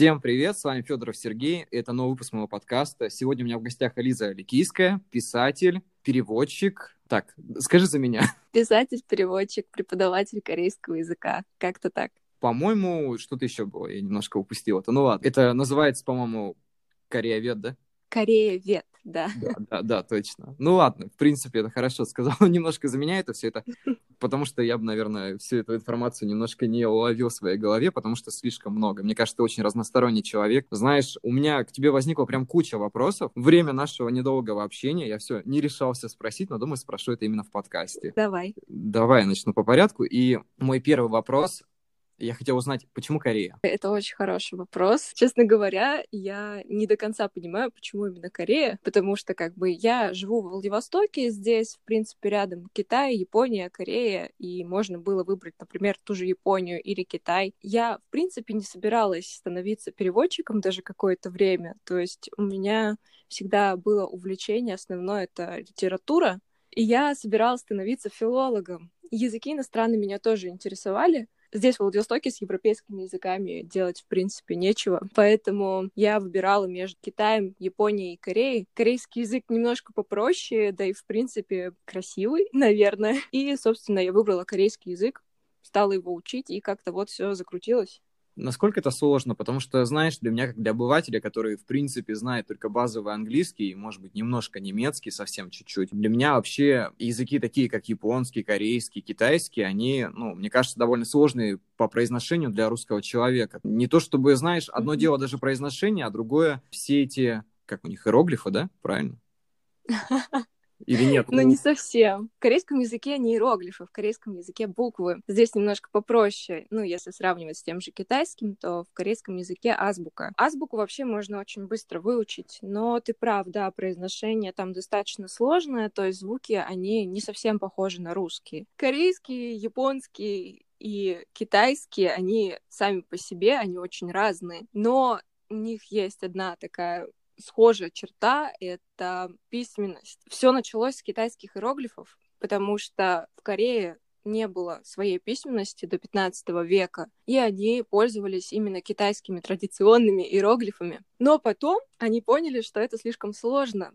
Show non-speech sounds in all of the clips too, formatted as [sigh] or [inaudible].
Всем привет, с вами Федоров Сергей, это новый выпуск моего подкаста. Сегодня у меня в гостях Ализа Ликийская, писатель, переводчик. Так, скажи за меня. [laughs] Писатель, переводчик, преподаватель корейского языка. Как-то так. По-моему, что-то еще было, я немножко упустил это. Ну ладно, это называется, по-моему, Кореевед, да? Кореевед, да. Да, да, да, точно. Ну ладно, в принципе, это хорошо сказал. Немножко за меня это все это, потому что я бы, наверное, всю эту информацию немножко не уловил в своей голове, потому что слишком много. Мне кажется, ты очень разносторонний человек. Знаешь, у меня к тебе возникла прям куча вопросов. Время нашего недолгого общения, я все не решался спросить, но думаю, спрошу это именно в подкасте. Давай. Давай, я начну по порядку. И мой первый вопрос я хотел узнать, почему Корея? Это очень хороший вопрос. Честно говоря, я не до конца понимаю, почему именно Корея, потому что как бы я живу в Владивостоке, здесь, в принципе, рядом Китай, Япония, Корея, и можно было выбрать, например, ту же Японию или Китай. Я, в принципе, не собиралась становиться переводчиком даже какое-то время, то есть у меня всегда было увлечение, основное — это литература, и я собиралась становиться филологом. Языки иностранные меня тоже интересовали, Здесь, в Владивостоке, с европейскими языками делать, в принципе, нечего. Поэтому я выбирала между Китаем, Японией и Кореей. Корейский язык немножко попроще, да и, в принципе, красивый, [laughs] наверное. И, собственно, я выбрала корейский язык, стала его учить, и как-то вот все закрутилось. Насколько это сложно? Потому что, знаешь, для меня, как для обывателя, который, в принципе, знает только базовый английский и, может быть, немножко немецкий, совсем чуть-чуть, для меня вообще языки такие, как японский, корейский, китайский, они, ну, мне кажется, довольно сложные по произношению для русского человека. Не то чтобы, знаешь, одно дело даже произношение, а другое все эти, как у них, иероглифы, да? Правильно? [laughs] Или нет? Ну, не совсем. В корейском языке иероглифы, в корейском языке буквы. Здесь немножко попроще. Ну, если сравнивать с тем же китайским, то в корейском языке азбука. Азбуку вообще можно очень быстро выучить, но ты прав, да, произношение там достаточно сложное, то есть звуки, они не совсем похожи на русские. Корейский, японский и китайские, они сами по себе, они очень разные, но у них есть одна такая схожая черта — это письменность. Все началось с китайских иероглифов, потому что в Корее не было своей письменности до 15 века, и они пользовались именно китайскими традиционными иероглифами. Но потом они поняли, что это слишком сложно.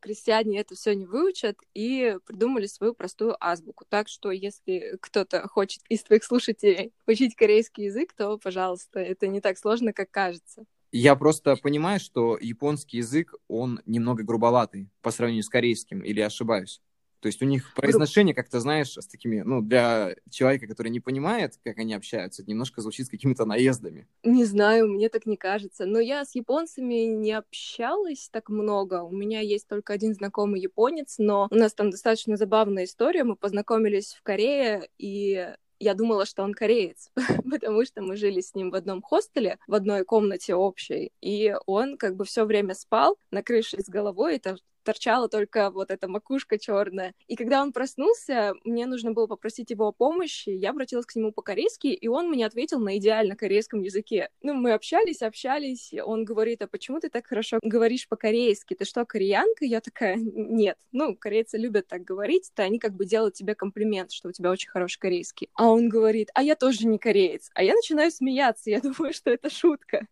Крестьяне это все не выучат и придумали свою простую азбуку. Так что, если кто-то хочет из твоих слушателей учить корейский язык, то, пожалуйста, это не так сложно, как кажется. Я просто понимаю, что японский язык, он немного грубоватый по сравнению с корейским, или ошибаюсь? То есть у них произношение, как то знаешь, с такими, ну, для человека, который не понимает, как они общаются, немножко звучит с какими-то наездами. Не знаю, мне так не кажется. Но я с японцами не общалась так много. У меня есть только один знакомый японец, но у нас там достаточно забавная история. Мы познакомились в Корее, и я думала, что он кореец, [laughs] потому что мы жили с ним в одном хостеле, в одной комнате общей, и он как бы все время спал на крыше с головой, это торчала только вот эта макушка черная. И когда он проснулся, мне нужно было попросить его о помощи. Я обратилась к нему по-корейски, и он мне ответил на идеально корейском языке. Ну, мы общались, общались. Он говорит, а почему ты так хорошо говоришь по-корейски? Ты что, кореянка? Я такая, нет. Ну, корейцы любят так говорить, то они как бы делают тебе комплимент, что у тебя очень хороший корейский. А он говорит, а я тоже не кореец. А я начинаю смеяться, я думаю, что это шутка.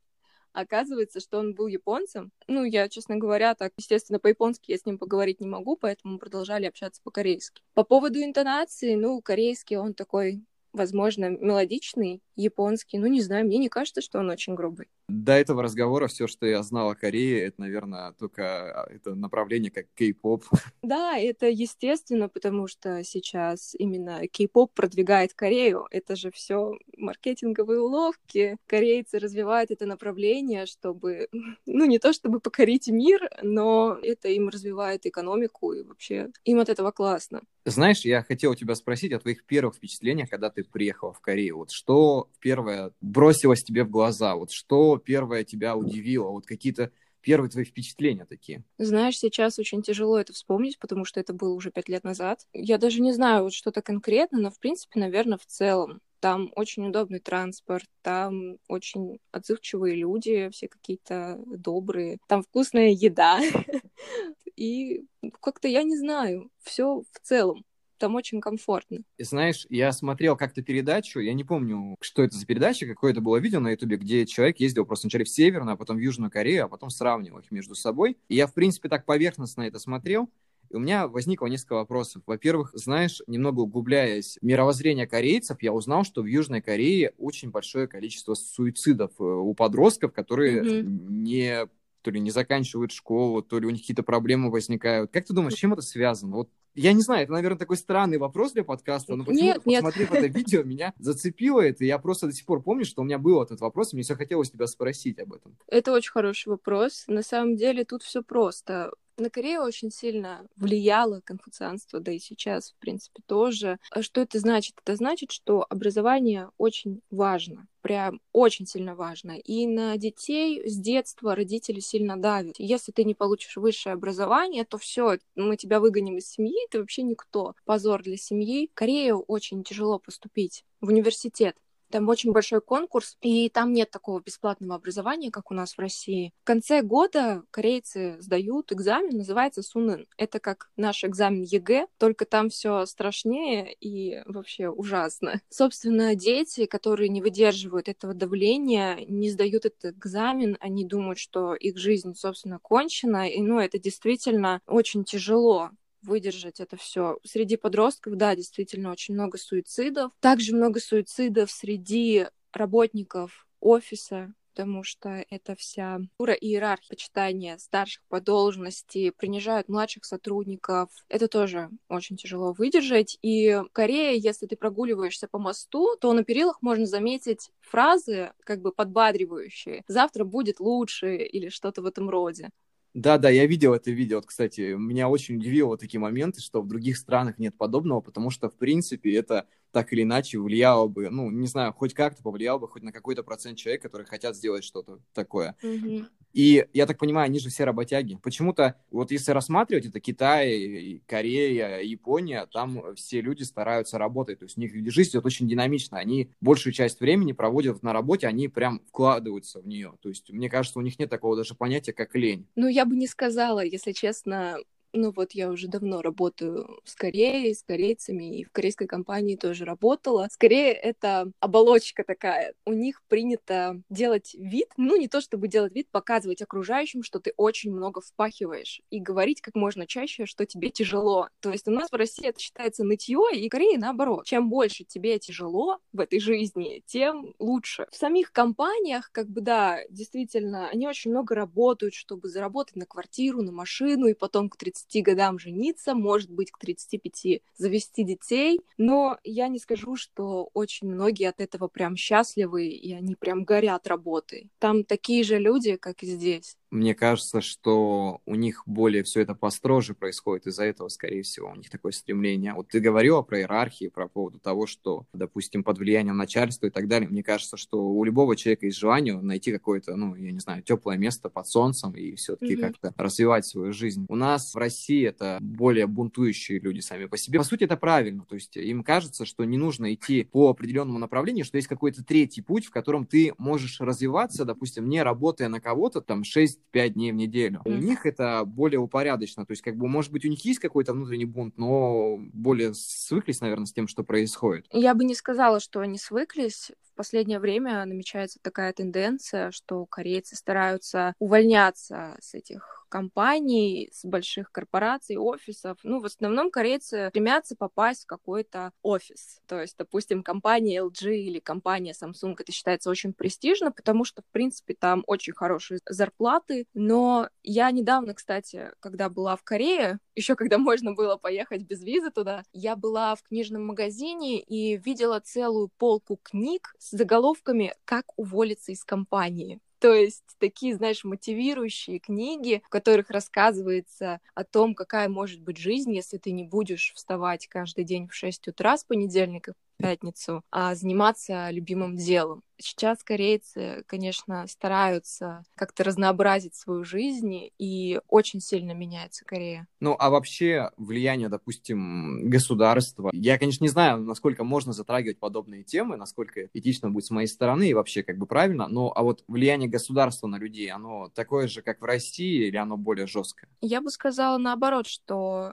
Оказывается, что он был японцем. Ну, я, честно говоря, так, естественно, по-японски я с ним поговорить не могу, поэтому продолжали общаться по-корейски. По поводу интонации, ну, корейский он такой возможно, мелодичный, японский. Ну, не знаю, мне не кажется, что он очень грубый. До этого разговора все, что я знал о Корее, это, наверное, только а, это направление как кей-поп. [laughs] Да, это естественно, потому что сейчас именно кей-поп продвигает Корею. Это же все маркетинговые уловки. Корейцы развивают это направление, чтобы, [laughs] ну, не то чтобы покорить мир, но это им развивает экономику, и вообще им от этого классно. Знаешь, я хотел тебя спросить о твоих первых впечатлениях, когда ты приехала в Корею. Вот что первое бросилось тебе в глаза? Вот что первое тебя удивило? Вот какие-то первые твои впечатления такие? Знаешь, сейчас очень тяжело это вспомнить, потому что это было уже пять лет назад. Я даже не знаю вот что-то конкретно, но, в принципе, наверное, в целом. Там очень удобный транспорт, там очень отзывчивые люди, все какие-то добрые, там вкусная еда. [laughs] И как-то я не знаю, все в целом. Там очень комфортно. Знаешь, я смотрел как-то передачу, я не помню, что это за передача, какое это было видео на Ютубе, где человек ездил просто вначале в Северную, а потом в Южную Корею, а потом сравнивал их между собой. И я, в принципе, так поверхностно это смотрел, и у меня возникло несколько вопросов. Во-первых, знаешь, немного углубляясь в мировоззрение корейцев, я узнал, что в Южной Корее очень большое количество суицидов э, у подростков, которые mm-hmm. не то ли не заканчивают школу, то ли у них какие-то проблемы возникают. Как ты думаешь, с чем это связано? Вот я не знаю, это, наверное, такой странный вопрос для подкаста, но почему-то, посмотрев это [laughs] видео, меня зацепило это, и я просто до сих пор помню, что у меня был этот вопрос, и мне все хотелось тебя спросить об этом. Это очень хороший вопрос. На самом деле тут все просто. На Корею очень сильно влияло конфуцианство, да и сейчас, в принципе, тоже. А что это значит? Это значит, что образование очень важно, прям очень сильно важно. И на детей с детства родители сильно давят. Если ты не получишь высшее образование, то все, мы тебя выгоним из семьи, ты вообще никто. Позор для семьи. Корею очень тяжело поступить в университет. Там очень большой конкурс, и там нет такого бесплатного образования, как у нас в России. В конце года корейцы сдают экзамен, называется Сунын. Это как наш экзамен ЕГЭ, только там все страшнее и вообще ужасно. Собственно, дети, которые не выдерживают этого давления, не сдают этот экзамен, они думают, что их жизнь, собственно, кончена, и, ну, это действительно очень тяжело выдержать это все. Среди подростков, да, действительно очень много суицидов. Также много суицидов среди работников офиса, потому что это вся тура иерархия почитания старших по должности, принижают младших сотрудников. Это тоже очень тяжело выдержать. И в Корее, если ты прогуливаешься по мосту, то на перилах можно заметить фразы, как бы подбадривающие. «Завтра будет лучше» или что-то в этом роде. Да, да, я видел это видео. Вот, кстати, меня очень удивило такие моменты, что в других странах нет подобного, потому что, в принципе, это так или иначе влияло бы, ну, не знаю, хоть как-то повлияло бы хоть на какой-то процент человек, которые хотят сделать что-то такое. Mm-hmm. И я так понимаю, они же все работяги. Почему-то, вот если рассматривать, это Китай, Корея, Япония, там все люди стараются работать. То есть у них жизнь идет очень динамично. Они большую часть времени проводят на работе, они прям вкладываются в нее. То есть мне кажется, у них нет такого даже понятия, как лень. Ну, я бы не сказала, если честно, ну вот я уже давно работаю с Кореей, с корейцами, и в корейской компании тоже работала. Скорее, это оболочка такая. У них принято делать вид, ну не то чтобы делать вид, показывать окружающим, что ты очень много впахиваешь, и говорить как можно чаще, что тебе тяжело. То есть у нас в России это считается нытье, и в Корее наоборот. Чем больше тебе тяжело в этой жизни, тем лучше. В самих компаниях, как бы да, действительно, они очень много работают, чтобы заработать на квартиру, на машину, и потом к 30 30 годам жениться, может быть, к 35 завести детей, но я не скажу, что очень многие от этого прям счастливы, и они прям горят работой. Там такие же люди, как и здесь мне кажется, что у них более все это построже происходит, из-за этого, скорее всего, у них такое стремление. Вот ты говорила про иерархии, про поводу того, что, допустим, под влиянием начальства и так далее. Мне кажется, что у любого человека есть желание найти какое-то, ну, я не знаю, теплое место под солнцем и все-таки mm-hmm. как-то развивать свою жизнь. У нас в России это более бунтующие люди сами по себе. По сути, это правильно. То есть им кажется, что не нужно идти по определенному направлению, что есть какой-то третий путь, в котором ты можешь развиваться, допустим, не работая на кого-то там 6 5 дней в неделю. Mm-hmm. У них это более упорядочено. То есть, как бы, может быть, у них есть какой-то внутренний бунт, но более свыклись, наверное, с тем, что происходит. Я бы не сказала, что они свыклись. В последнее время намечается такая тенденция, что корейцы стараются увольняться с этих компаний, с больших корпораций, офисов. Ну, в основном корейцы стремятся попасть в какой-то офис. То есть, допустим, компания LG или компания Samsung, это считается очень престижно, потому что, в принципе, там очень хорошие зарплаты. Но я недавно, кстати, когда была в Корее, [laughs] еще когда можно было поехать без визы туда, я была в книжном магазине и видела целую полку книг с заголовками «Как уволиться из компании». То есть такие, знаешь, мотивирующие книги, в которых рассказывается о том, какая может быть жизнь, если ты не будешь вставать каждый день в 6 утра с понедельника пятницу, а заниматься любимым делом. Сейчас корейцы, конечно, стараются как-то разнообразить свою жизнь, и очень сильно меняется Корея. Ну, а вообще влияние, допустим, государства. Я, конечно, не знаю, насколько можно затрагивать подобные темы, насколько этично будет с моей стороны и вообще как бы правильно, но а вот влияние государства на людей, оно такое же, как в России, или оно более жесткое? Я бы сказала наоборот, что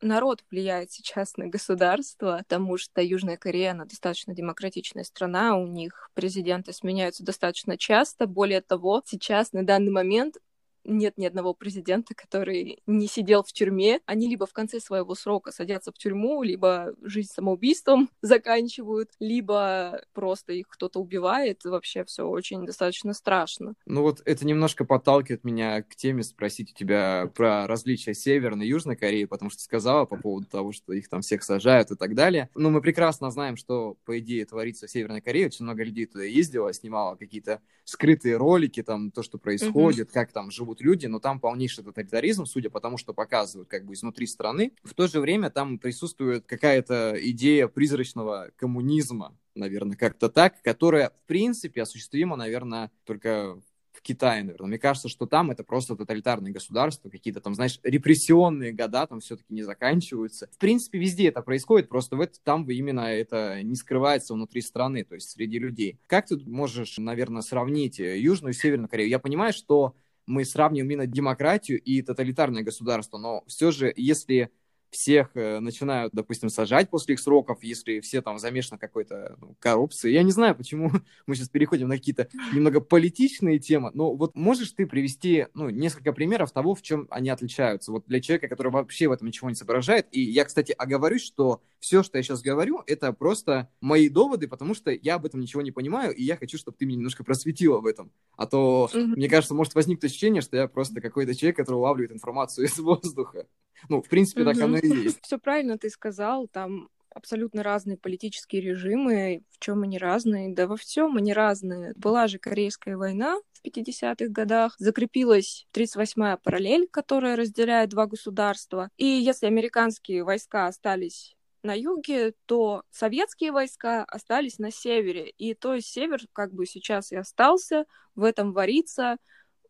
народ влияет сейчас на государство, потому что Южная Корея, она достаточно демократичная страна, у них президенты сменяются достаточно часто. Более того, сейчас на данный момент нет ни одного президента, который не сидел в тюрьме. Они либо в конце своего срока садятся в тюрьму, либо жизнь самоубийством [laughs] заканчивают, либо просто их кто-то убивает. Вообще все очень достаточно страшно. Ну вот это немножко подталкивает меня к теме спросить у тебя про различия Северной и Южной Кореи, потому что сказала по поводу того, что их там всех сажают и так далее. Но мы прекрасно знаем, что, по идее, творится в Северной Корее. Очень много людей туда ездило, снимало какие-то скрытые ролики, там, то, что происходит, mm-hmm. как там живут люди, но там полнейший тоталитаризм, судя по тому, что показывают как бы изнутри страны. В то же время там присутствует какая-то идея призрачного коммунизма, наверное, как-то так, которая, в принципе, осуществима, наверное, только в Китае, наверное. Мне кажется, что там это просто тоталитарное государство, какие-то там, знаешь, репрессионные года там все-таки не заканчиваются. В принципе, везде это происходит, просто в это, там именно это не скрывается внутри страны, то есть среди людей. Как ты можешь, наверное, сравнить Южную и Северную Корею? Я понимаю, что мы сравниваем именно демократию и тоталитарное государство, но все же, если всех э, начинают, допустим, сажать после их сроков, если все там замешаны какой-то ну, коррупции. Я не знаю, почему [laughs] мы сейчас переходим на какие-то немного политичные темы, но вот можешь ты привести ну, несколько примеров того, в чем они отличаются? Вот для человека, который вообще в этом ничего не соображает. И я, кстати, оговорюсь, что все, что я сейчас говорю, это просто мои доводы, потому что я об этом ничего не понимаю, и я хочу, чтобы ты меня немножко просветила в этом. А то, mm-hmm. мне кажется, может возникнуть ощущение, что я просто какой-то человек, который улавливает информацию [laughs] из воздуха. Ну, в принципе, так оно и есть. [laughs] Все правильно ты сказал, там абсолютно разные политические режимы. В чем они разные? Да во всем они разные. Была же Корейская война в 50-х годах, закрепилась 38-я параллель, которая разделяет два государства. И если американские войска остались на юге, то советские войска остались на севере. И то есть север как бы сейчас и остался в этом вариться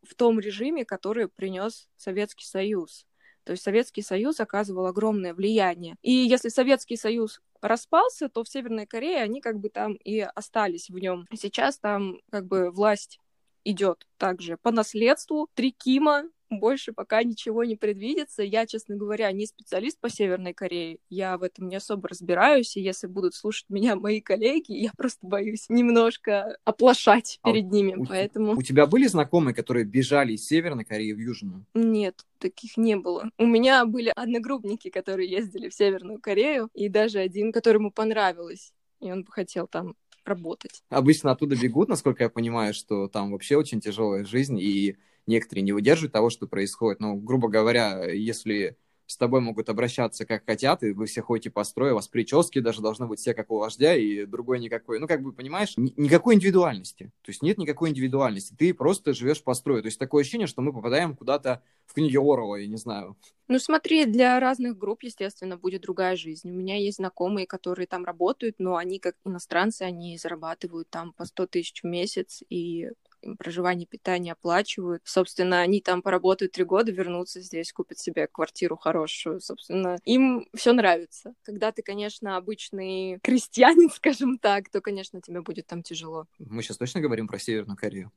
в том режиме, который принес Советский Союз. То есть Советский Союз оказывал огромное влияние. И если Советский Союз распался, то в Северной Корее они как бы там и остались в нем. Сейчас там как бы власть идет также по наследству. Три Кима больше пока ничего не предвидится. Я, честно говоря, не специалист по Северной Корее. Я в этом не особо разбираюсь, и если будут слушать меня мои коллеги, я просто боюсь немножко оплошать а перед ними, у, поэтому... У тебя были знакомые, которые бежали из Северной Кореи в Южную? Нет, таких не было. У меня были одногруппники, которые ездили в Северную Корею, и даже один, которому понравилось, и он бы хотел там работать. Обычно оттуда бегут, насколько я понимаю, что там вообще очень тяжелая жизнь, и некоторые не выдерживают того, что происходит. Ну, грубо говоря, если с тобой могут обращаться как хотят, и вы все ходите по строю, у вас прически даже должны быть все как у вождя, и другой никакой. Ну, как бы, понимаешь, никакой индивидуальности. То есть нет никакой индивидуальности. Ты просто живешь по строю. То есть такое ощущение, что мы попадаем куда-то в книге Орла, я не знаю. Ну, смотри, для разных групп, естественно, будет другая жизнь. У меня есть знакомые, которые там работают, но они как иностранцы, они зарабатывают там по 100 тысяч в месяц, и проживание, питание оплачивают. Собственно, они там поработают три года, вернутся здесь, купят себе квартиру хорошую. Собственно, им все нравится. Когда ты, конечно, обычный крестьянин, [laughs] скажем так, то, конечно, тебе будет там тяжело. Мы сейчас точно говорим про Северную Корею?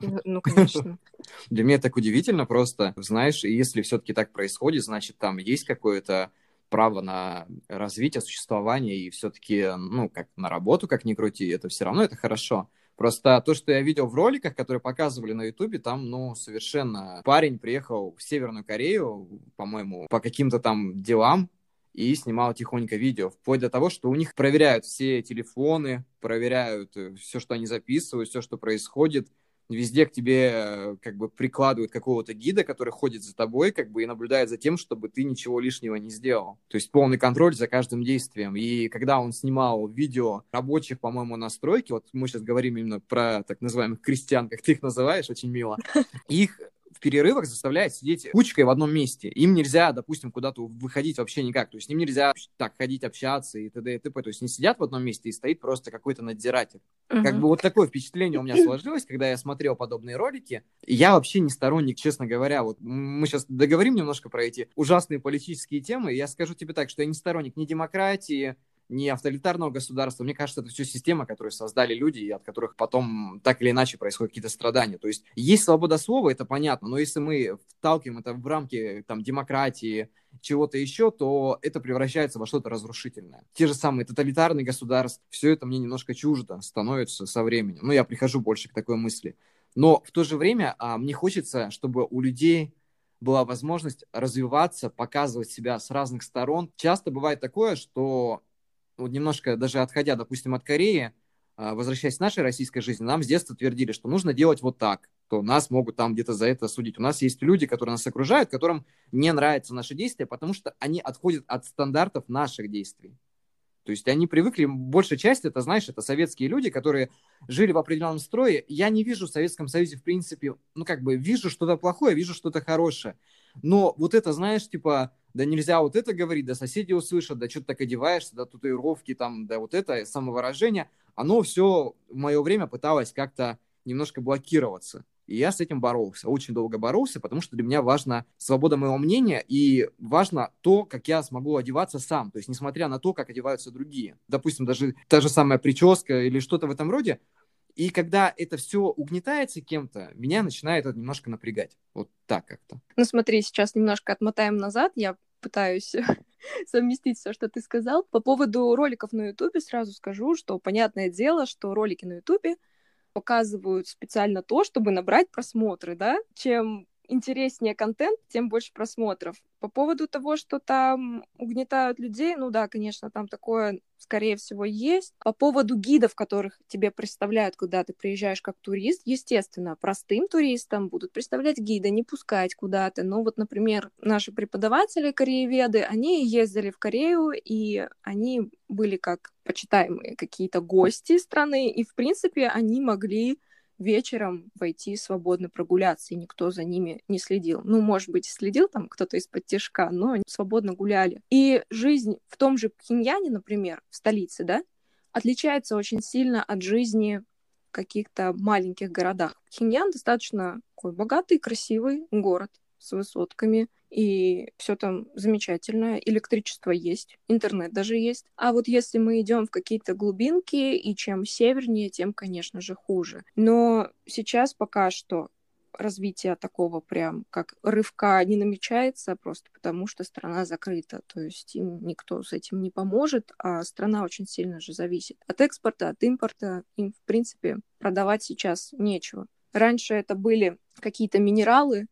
Ну, ну конечно. [laughs] Для меня так удивительно просто. Знаешь, если все-таки так происходит, значит, там есть какое-то право на развитие, существование и все-таки, ну, как на работу, как ни крути, это все равно это хорошо. Просто то, что я видел в роликах, которые показывали на Ютубе, там, ну, совершенно парень приехал в Северную Корею, по-моему, по каким-то там делам, и снимал тихонько видео, вплоть до того, что у них проверяют все телефоны, проверяют э, все, что они записывают, все, что происходит, везде к тебе э, как бы прикладывают какого-то гида, который ходит за тобой, как бы и наблюдает за тем, чтобы ты ничего лишнего не сделал. То есть полный контроль за каждым действием. И когда он снимал видео рабочих, по-моему, на стройке, вот мы сейчас говорим именно про так называемых крестьян, как ты их называешь, очень мило, [laughs] их в перерывах заставляет сидеть кучкой в одном месте. Им нельзя, допустим, куда-то выходить вообще никак. То есть им нельзя так ходить, общаться и т.д. и т.п. То есть не сидят в одном месте и стоит просто какой-то надзиратель. Uh-huh. Как бы вот такое впечатление у меня сложилось, когда я смотрел подобные ролики. Я вообще не сторонник, честно говоря. Вот мы сейчас договорим немножко про эти ужасные политические темы. Я скажу тебе так, что я не сторонник ни демократии, не авторитарного государства. Мне кажется, это все система, которую создали люди, и от которых потом так или иначе происходят какие-то страдания. То есть есть свобода слова, это понятно, но если мы вталкиваем это в рамки там, демократии, чего-то еще, то это превращается во что-то разрушительное. Те же самые тоталитарные государства, все это мне немножко чуждо становится со временем. Ну, я прихожу больше к такой мысли. Но в то же время а, мне хочется, чтобы у людей была возможность развиваться, показывать себя с разных сторон. Часто бывает такое, что вот немножко даже отходя, допустим, от Кореи, а, возвращаясь к нашей российской жизни, нам с детства твердили, что нужно делать вот так, то нас могут там где-то за это судить. У нас есть люди, которые нас окружают, которым не нравятся наши действия, потому что они отходят от стандартов наших действий. То есть они привыкли, большая часть, это, знаешь, это советские люди, которые жили в определенном строе. Я не вижу в Советском Союзе, в принципе, ну, как бы, вижу что-то плохое, вижу что-то хорошее. Но вот это, знаешь, типа, да нельзя вот это говорить, да соседи услышат, да что ты так одеваешься, да татуировки там, да вот это самовыражение, оно все в мое время пыталось как-то немножко блокироваться. И я с этим боролся, очень долго боролся, потому что для меня важна свобода моего мнения и важно то, как я смогу одеваться сам. То есть, несмотря на то, как одеваются другие. Допустим, даже та же самая прическа или что-то в этом роде. И когда это все угнетается кем-то, меня начинает это немножко напрягать. Вот так как-то. Ну смотри, сейчас немножко отмотаем назад. Я пытаюсь [laughs] совместить все, что ты сказал. По поводу роликов на Ютубе сразу скажу, что понятное дело, что ролики на Ютубе показывают специально то, чтобы набрать просмотры, да? Чем интереснее контент, тем больше просмотров. По поводу того, что там угнетают людей, ну да, конечно, там такое, скорее всего, есть. По поводу гидов, которых тебе представляют, когда ты приезжаешь как турист, естественно, простым туристам будут представлять гида, не пускать куда-то. Но вот, например, наши преподаватели корееведы, они ездили в Корею, и они были как почитаемые какие-то гости страны, и, в принципе, они могли вечером войти свободно прогуляться, и никто за ними не следил. Ну, может быть, следил там кто-то из-под тяжка, но они свободно гуляли. И жизнь в том же Пхеньяне, например, в столице, да, отличается очень сильно от жизни каких-то маленьких городах. Пхеньян достаточно такой богатый, красивый город с высотками, и все там замечательно, электричество есть, интернет даже есть. А вот если мы идем в какие-то глубинки, и чем севернее, тем, конечно же, хуже. Но сейчас пока что развитие такого прям как рывка не намечается просто потому, что страна закрыта. То есть им никто с этим не поможет, а страна очень сильно же зависит от экспорта, от импорта. Им, в принципе, продавать сейчас нечего. Раньше это были какие-то минералы,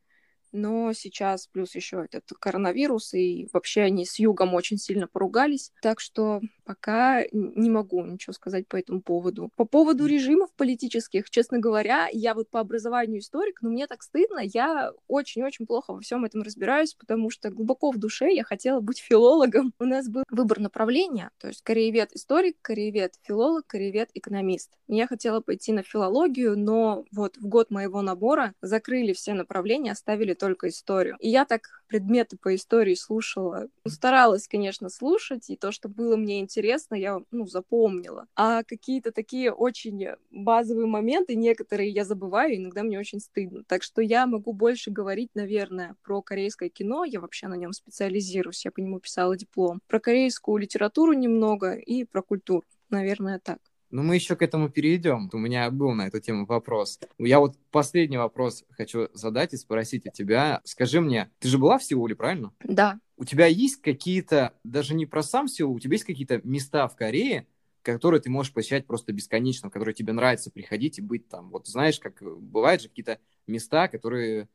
но сейчас плюс еще этот коронавирус, и вообще они с югом очень сильно поругались, так что пока не могу ничего сказать по этому поводу. По поводу режимов политических, честно говоря, я вот по образованию историк, но мне так стыдно, я очень-очень плохо во всем этом разбираюсь, потому что глубоко в душе я хотела быть филологом. У нас был выбор направления, то есть кореевед-историк, кореевед-филолог, кореевед-экономист. Я хотела пойти на филологию, но вот в год моего набора закрыли все направления, оставили только историю. И я так предметы по истории слушала. Ну, старалась, конечно, слушать, и то, что было мне интересно, я, ну, запомнила. А какие-то такие очень базовые моменты, некоторые я забываю, иногда мне очень стыдно. Так что я могу больше говорить, наверное, про корейское кино, я вообще на нем специализируюсь, я по нему писала диплом, про корейскую литературу немного и про культуру. Наверное, так. Ну, мы еще к этому перейдем. У меня был на эту тему вопрос. Я вот последний вопрос хочу задать и спросить у тебя. Скажи мне, ты же была в Сеуле, правильно? Да. У тебя есть какие-то, даже не про сам Сеул, у тебя есть какие-то места в Корее, которые ты можешь посещать просто бесконечно, в которые тебе нравится приходить и быть там. Вот знаешь, как бывают же какие-то места, которые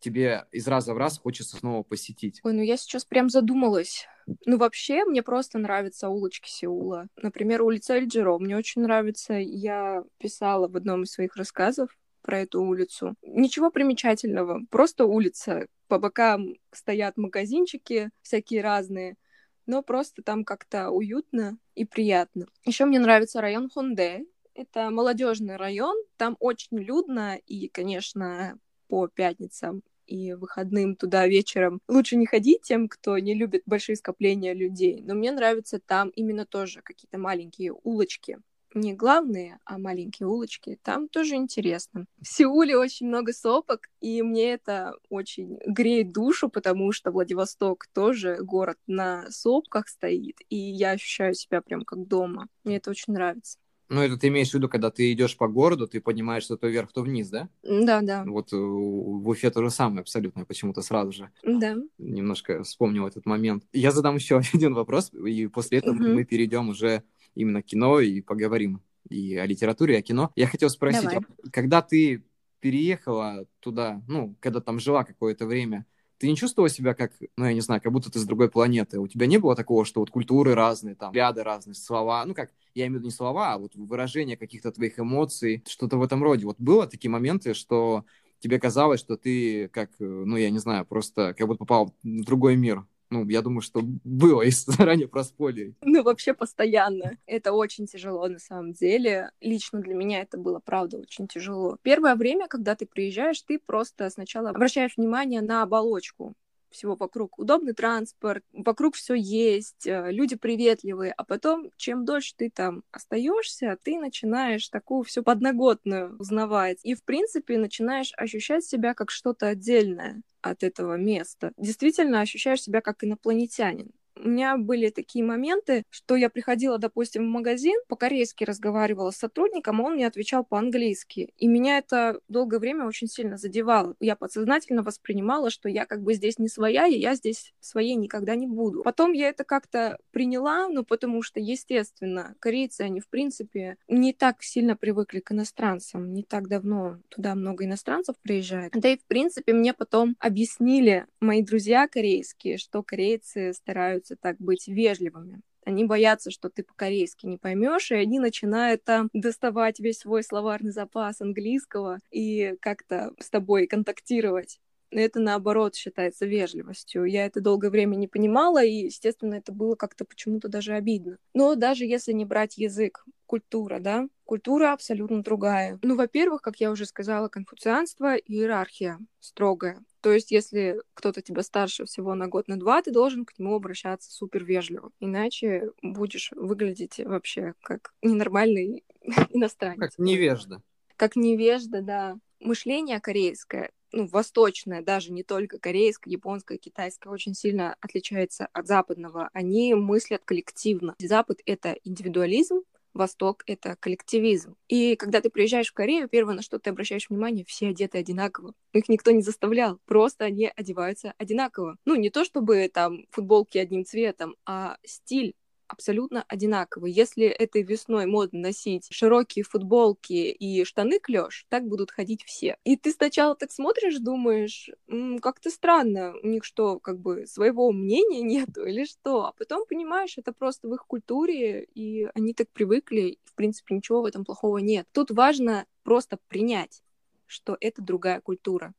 тебе из раза в раз хочется снова посетить? Ой, ну я сейчас прям задумалась. Ну, вообще, мне просто нравятся улочки Сеула. Например, улица Эльджиро мне очень нравится. Я писала в одном из своих рассказов про эту улицу. Ничего примечательного, просто улица. По бокам стоят магазинчики всякие разные, но просто там как-то уютно и приятно. Еще мне нравится район Хонде. Это молодежный район, там очень людно, и, конечно, по пятницам и выходным туда вечером. Лучше не ходить тем, кто не любит большие скопления людей, но мне нравится там именно тоже какие-то маленькие улочки, не главные, а маленькие улочки, там тоже интересно. В Сеуле очень много сопок, и мне это очень греет душу, потому что Владивосток тоже город на сопках стоит, и я ощущаю себя прям как дома. Мне это очень нравится. Ну, это ты имеешь в виду, когда ты идешь по городу, ты понимаешь, что то вверх, то вниз, да? Да, да. Вот э, в Уфе то же самое абсолютно, почему-то сразу же. Да. Немножко вспомнил этот момент. Я задам еще [laughs] один вопрос, и после этого угу. мы перейдем уже именно к кино и поговорим и о литературе, и о кино. Я хотел спросить, Давай. А когда ты переехала туда, ну, когда там жила какое-то время, ты не чувствовала себя как, ну, я не знаю, как будто ты с другой планеты? У тебя не было такого, что вот культуры разные, там, ряды разные, слова, ну, как, я имею в виду не слова, а вот выражение каких-то твоих эмоций, что-то в этом роде. Вот было такие моменты, что тебе казалось, что ты как, ну, я не знаю, просто как будто попал в другой мир? Ну, я думаю, что было, [laughs] если заранее проспорили. Ну, вообще постоянно. Это очень тяжело на самом деле. Лично для меня это было, правда, очень тяжело. Первое время, когда ты приезжаешь, ты просто сначала обращаешь внимание на оболочку всего вокруг. Удобный транспорт, вокруг все есть, э, люди приветливые, а потом, чем дольше ты там остаешься, ты начинаешь такую всю подноготную узнавать. И, в принципе, начинаешь ощущать себя как что-то отдельное от этого места. Действительно ощущаешь себя как инопланетянин у меня были такие моменты, что я приходила, допустим, в магазин, по-корейски разговаривала с сотрудником, а он мне отвечал по-английски. И меня это долгое время очень сильно задевало. Я подсознательно воспринимала, что я как бы здесь не своя, и я здесь своей никогда не буду. Потом я это как-то приняла, ну, потому что, естественно, корейцы, они, в принципе, не так сильно привыкли к иностранцам. Не так давно туда много иностранцев приезжает. Да и, в принципе, мне потом объяснили мои друзья корейские, что корейцы стараются стараются так быть вежливыми. Они боятся, что ты по-корейски не поймешь, и они начинают там доставать весь свой словарный запас английского и как-то с тобой контактировать. Это, наоборот, считается вежливостью. Я это долгое время не понимала, и, естественно, это было как-то почему-то даже обидно. Но даже если не брать язык, культура, да, культура абсолютно другая. Ну, во-первых, как я уже сказала, конфуцианство и иерархия строгая. То есть, если кто-то тебя старше всего на год, на два, ты должен к нему обращаться супер вежливо. Иначе будешь выглядеть вообще как ненормальный [laughs] иностранец. Как невежда. Как невежда, да. Мышление корейское ну, восточное, даже не только корейское, японское, китайское, очень сильно отличается от западного. Они мыслят коллективно. Запад — это индивидуализм, Восток — это коллективизм. И когда ты приезжаешь в Корею, первое, на что ты обращаешь внимание, все одеты одинаково. Их никто не заставлял, просто они одеваются одинаково. Ну, не то чтобы там футболки одним цветом, а стиль абсолютно одинаковые. Если этой весной модно носить широкие футболки и штаны клеш, так будут ходить все. И ты сначала так смотришь, думаешь, как-то странно, у них что, как бы своего мнения [laughs] нету или что? А потом понимаешь, это просто в их культуре, и они так привыкли, в принципе, ничего в этом плохого нет. Тут важно просто принять, что это другая культура.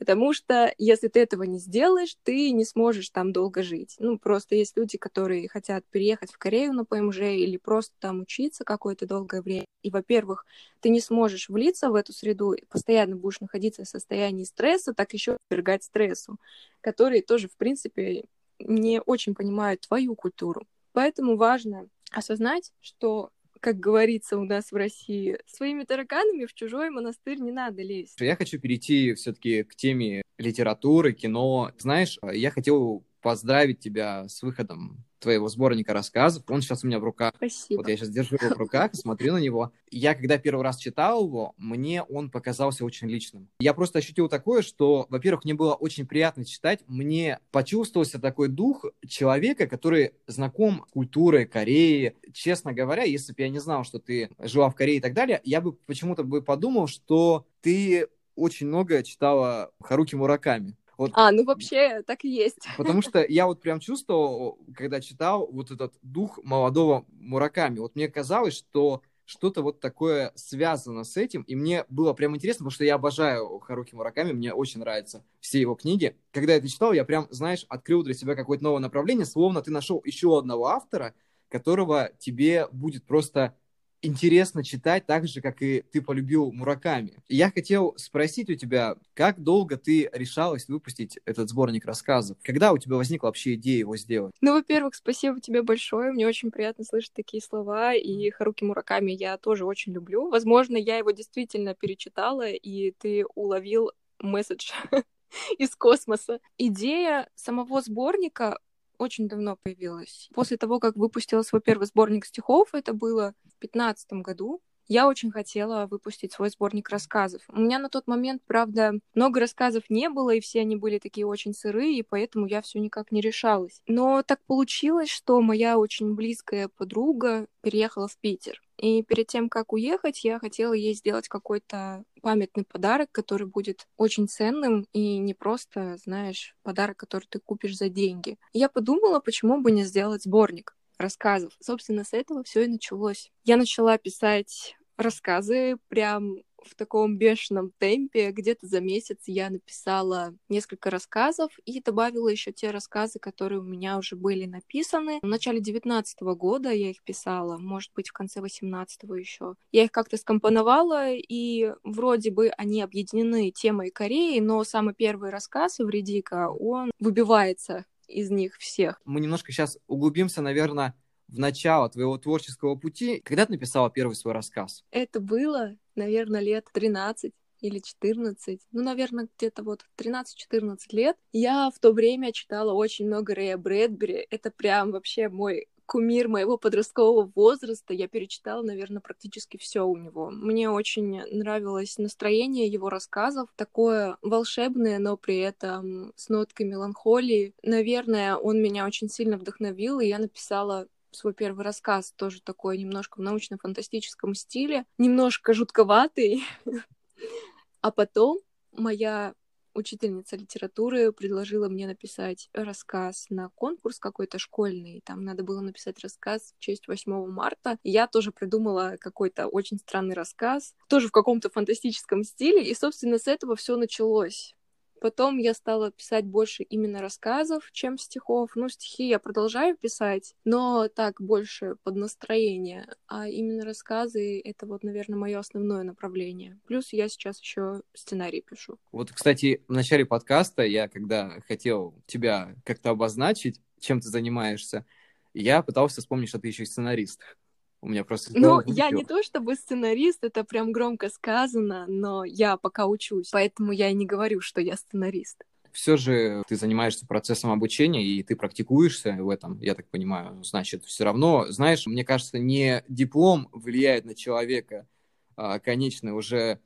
Потому что если ты этого не сделаешь, ты не сможешь там долго жить. Ну, просто есть люди, которые хотят переехать в Корею на ПМЖ или просто там учиться какое-то долгое время. И, во-первых, ты не сможешь влиться в эту среду, постоянно будешь находиться в состоянии стресса, так еще подвергать стрессу, который тоже, в принципе, не очень понимают твою культуру. Поэтому важно осознать, что как говорится у нас в России, своими тараканами в чужой монастырь не надо лезть. Я хочу перейти все-таки к теме литературы, кино. Знаешь, я хотел поздравить тебя с выходом твоего сборника рассказов. Он сейчас у меня в руках. Спасибо. Вот я сейчас держу его в руках, смотрю на него. Я, когда первый раз читал его, мне он показался очень личным. Я просто ощутил такое, что, во-первых, мне было очень приятно читать. Мне почувствовался такой дух человека, который знаком с культурой Кореи. Честно говоря, если бы я не знал, что ты жила в Корее и так далее, я бы почему-то бы подумал, что ты очень много читала Харуки Мураками. Вот, а, ну вообще так и есть. [laughs] Потому что я вот прям чувствовал, когда читал вот этот дух молодого Мураками. Вот мне казалось, что что-то вот такое связано с этим, и мне было прям интересно, потому что я обожаю Харуки Мураками, мне очень нравятся все его книги. Когда я это читал, я прям, знаешь, открыл для себя какое-то новое направление, словно ты нашел еще одного автора, которого тебе будет просто интересно читать так же, как и ты полюбил Мураками. Я хотел спросить у тебя, как долго ты решалась выпустить этот сборник рассказов? Когда у тебя возникла вообще идея его сделать? Ну, во-первых, спасибо тебе большое. Мне очень приятно слышать такие слова. И Харуки Мураками я тоже очень люблю. Возможно, я его действительно перечитала, и ты уловил месседж [laughs] из космоса. Идея самого сборника очень давно появилась. После того, как выпустила свой первый сборник стихов, это было в 2015 году, я очень хотела выпустить свой сборник рассказов. У меня на тот момент, правда, много рассказов не было, и все они были такие очень сырые, и поэтому я все никак не решалась. Но так получилось, что моя очень близкая подруга переехала в Питер. И перед тем, как уехать, я хотела ей сделать какой-то памятный подарок, который будет очень ценным и не просто, знаешь, подарок, который ты купишь за деньги. Я подумала, почему бы не сделать сборник рассказов. Собственно, с этого все и началось. Я начала писать рассказы прям в таком бешеном темпе. Где-то за месяц я написала несколько рассказов и добавила еще те рассказы, которые у меня уже были написаны. В начале девятнадцатого года я их писала, может быть, в конце восемнадцатого еще. Я их как-то скомпоновала, и вроде бы они объединены темой Кореи, но самый первый рассказ Вредика, он выбивается из них всех. Мы немножко сейчас углубимся, наверное, в начало твоего творческого пути. Когда ты написала первый свой рассказ? Это было, наверное, лет 13 или 14, ну, наверное, где-то вот 13-14 лет. Я в то время читала очень много Рэя Брэдбери. Это прям вообще мой кумир моего подросткового возраста. Я перечитала, наверное, практически все у него. Мне очень нравилось настроение его рассказов, такое волшебное, но при этом с ноткой меланхолии. Наверное, он меня очень сильно вдохновил, и я написала свой первый рассказ, тоже такой немножко в научно-фантастическом стиле, немножко жутковатый. [laughs] А потом моя учительница литературы предложила мне написать рассказ на конкурс какой-то школьный. Там надо было написать рассказ в честь 8 марта. я тоже придумала какой-то очень странный рассказ, тоже в каком-то фантастическом стиле. И, собственно, с этого все началось. Потом я стала писать больше именно рассказов, чем стихов. Ну, стихи я продолжаю писать, но так больше под настроение. А именно рассказы — это вот, наверное, мое основное направление. Плюс я сейчас еще сценарий пишу. Вот, кстати, в начале подкаста я, когда хотел тебя как-то обозначить, чем ты занимаешься, я пытался вспомнить, что ты еще и сценарист. У меня просто... Ну, я не то чтобы сценарист, это прям громко сказано, но я пока учусь, поэтому я и не говорю, что я сценарист. Все же ты занимаешься процессом обучения, и ты практикуешься в этом, я так понимаю. Значит, все равно, знаешь, мне кажется, не диплом влияет на человека, а, конечно, уже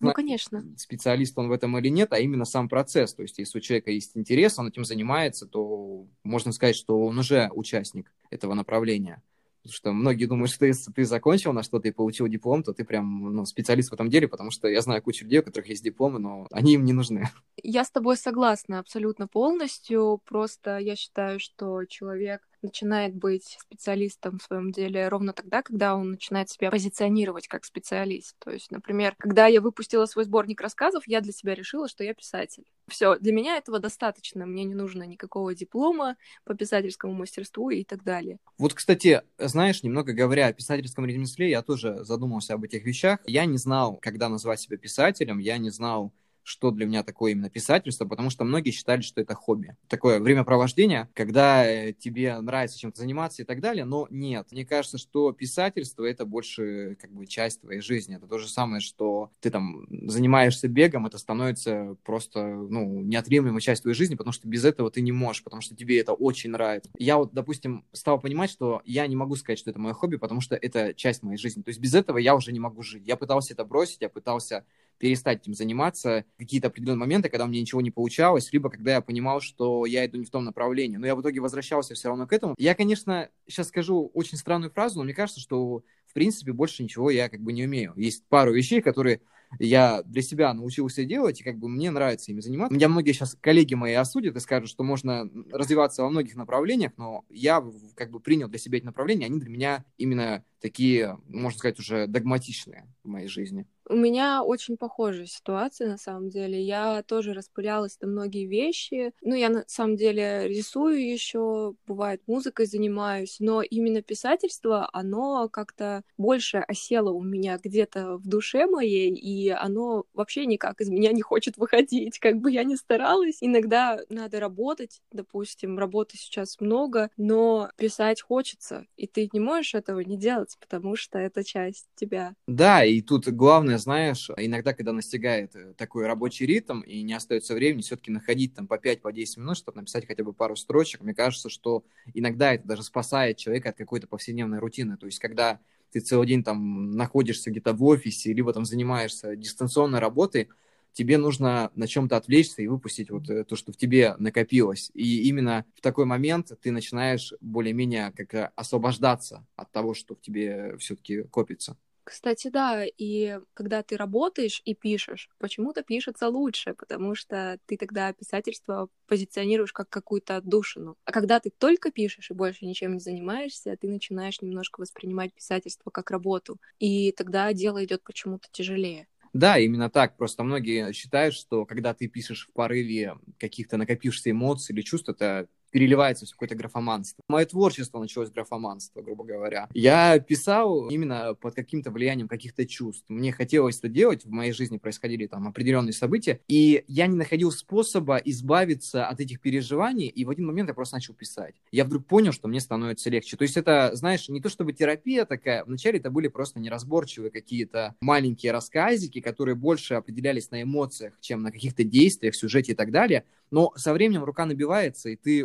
ну, конечно. специалист он в этом или нет, а именно сам процесс. То есть, если у человека есть интерес, он этим занимается, то можно сказать, что он уже участник этого направления. Потому что многие думают, что если ты закончил на что-то и получил диплом, то ты прям ну, специалист в этом деле, потому что я знаю кучу людей, у которых есть дипломы, но они им не нужны. Я с тобой согласна абсолютно полностью. Просто я считаю, что человек начинает быть специалистом в своем деле ровно тогда, когда он начинает себя позиционировать как специалист. То есть, например, когда я выпустила свой сборник рассказов, я для себя решила, что я писатель. Все, для меня этого достаточно. Мне не нужно никакого диплома по писательскому мастерству и так далее. Вот, кстати, знаешь, немного говоря о писательском ремесле, я тоже задумался об этих вещах. Я не знал, когда назвать себя писателем, я не знал, что для меня такое именно писательство, потому что многие считали, что это хобби. Такое времяпровождение, когда э, тебе нравится чем-то заниматься и так далее, но нет. Мне кажется, что писательство — это больше как бы часть твоей жизни. Это то же самое, что ты там занимаешься бегом, это становится просто, ну, неотъемлемой частью твоей жизни, потому что без этого ты не можешь, потому что тебе это очень нравится. Я вот, допустим, стал понимать, что я не могу сказать, что это мое хобби, потому что это часть моей жизни. То есть без этого я уже не могу жить. Я пытался это бросить, я пытался перестать этим заниматься какие-то определенные моменты, когда у меня ничего не получалось, либо когда я понимал, что я иду не в том направлении. Но я в итоге возвращался все равно к этому. Я, конечно, сейчас скажу очень странную фразу, но мне кажется, что в принципе больше ничего я как бы не умею. Есть пару вещей, которые я для себя научился делать, и как бы мне нравится ими заниматься. Меня многие сейчас коллеги мои осудят и скажут, что можно развиваться во многих направлениях, но я как бы принял для себя эти направления, они для меня именно такие, можно сказать, уже догматичные в моей жизни. У меня очень похожая ситуация, на самом деле. Я тоже распылялась на многие вещи. Ну, я на самом деле рисую еще, бывает, музыкой занимаюсь, но именно писательство, оно как-то больше осело у меня где-то в душе моей, и оно вообще никак из меня не хочет выходить. Как бы я ни старалась, иногда надо работать, допустим, работы сейчас много, но писать хочется, и ты не можешь этого не делать, потому что это часть тебя. Да, и тут главное, знаешь, иногда, когда настигает э, такой рабочий ритм и не остается времени, все-таки находить там по 5-10 по минут, чтобы написать хотя бы пару строчек, мне кажется, что иногда это даже спасает человека от какой-то повседневной рутины. То есть, когда ты целый день там находишься где-то в офисе, либо там занимаешься дистанционной работой, тебе нужно на чем-то отвлечься и выпустить вот э, то, что в тебе накопилось. И именно в такой момент ты начинаешь более-менее как освобождаться от того, что в тебе все-таки копится. Кстати, да, и когда ты работаешь и пишешь, почему-то пишется лучше, потому что ты тогда писательство позиционируешь как какую-то отдушину. А когда ты только пишешь и больше ничем не занимаешься, ты начинаешь немножко воспринимать писательство как работу, и тогда дело идет почему-то тяжелее. Да, именно так. Просто многие считают, что когда ты пишешь в порыве каких-то накопившихся эмоций или чувств, это переливается в какое-то графоманство. Мое творчество началось с графоманства, грубо говоря. Я писал именно под каким-то влиянием каких-то чувств. Мне хотелось это делать, в моей жизни происходили там определенные события, и я не находил способа избавиться от этих переживаний, и в один момент я просто начал писать. Я вдруг понял, что мне становится легче. То есть это, знаешь, не то чтобы терапия такая, вначале это были просто неразборчивые какие-то маленькие рассказики, которые больше определялись на эмоциях, чем на каких-то действиях, сюжете и так далее. Но со временем рука набивается, и ты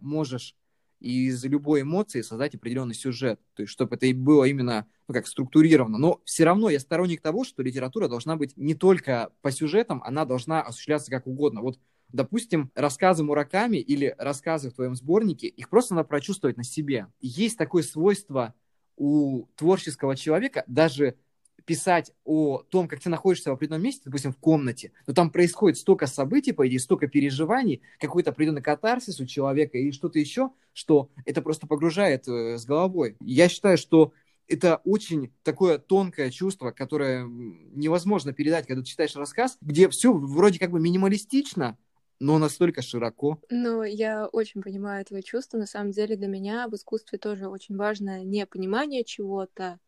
можешь из любой эмоции создать определенный сюжет, то есть чтобы это и было именно ну, как структурировано. Но все равно я сторонник того, что литература должна быть не только по сюжетам, она должна осуществляться как угодно. Вот, допустим, рассказы Мураками или рассказы в твоем сборнике, их просто надо прочувствовать на себе. Есть такое свойство у творческого человека, даже писать о том, как ты находишься в определенном месте, допустим, в комнате, то там происходит столько событий, по идее, столько переживаний, какой-то определенный катарсис у человека и что-то еще, что это просто погружает э, с головой. Я считаю, что это очень такое тонкое чувство, которое невозможно передать, когда ты читаешь рассказ, где все вроде как бы минималистично, но настолько широко. Ну, я очень понимаю твои чувства. На самом деле для меня в искусстве тоже очень важно не понимание чего-то,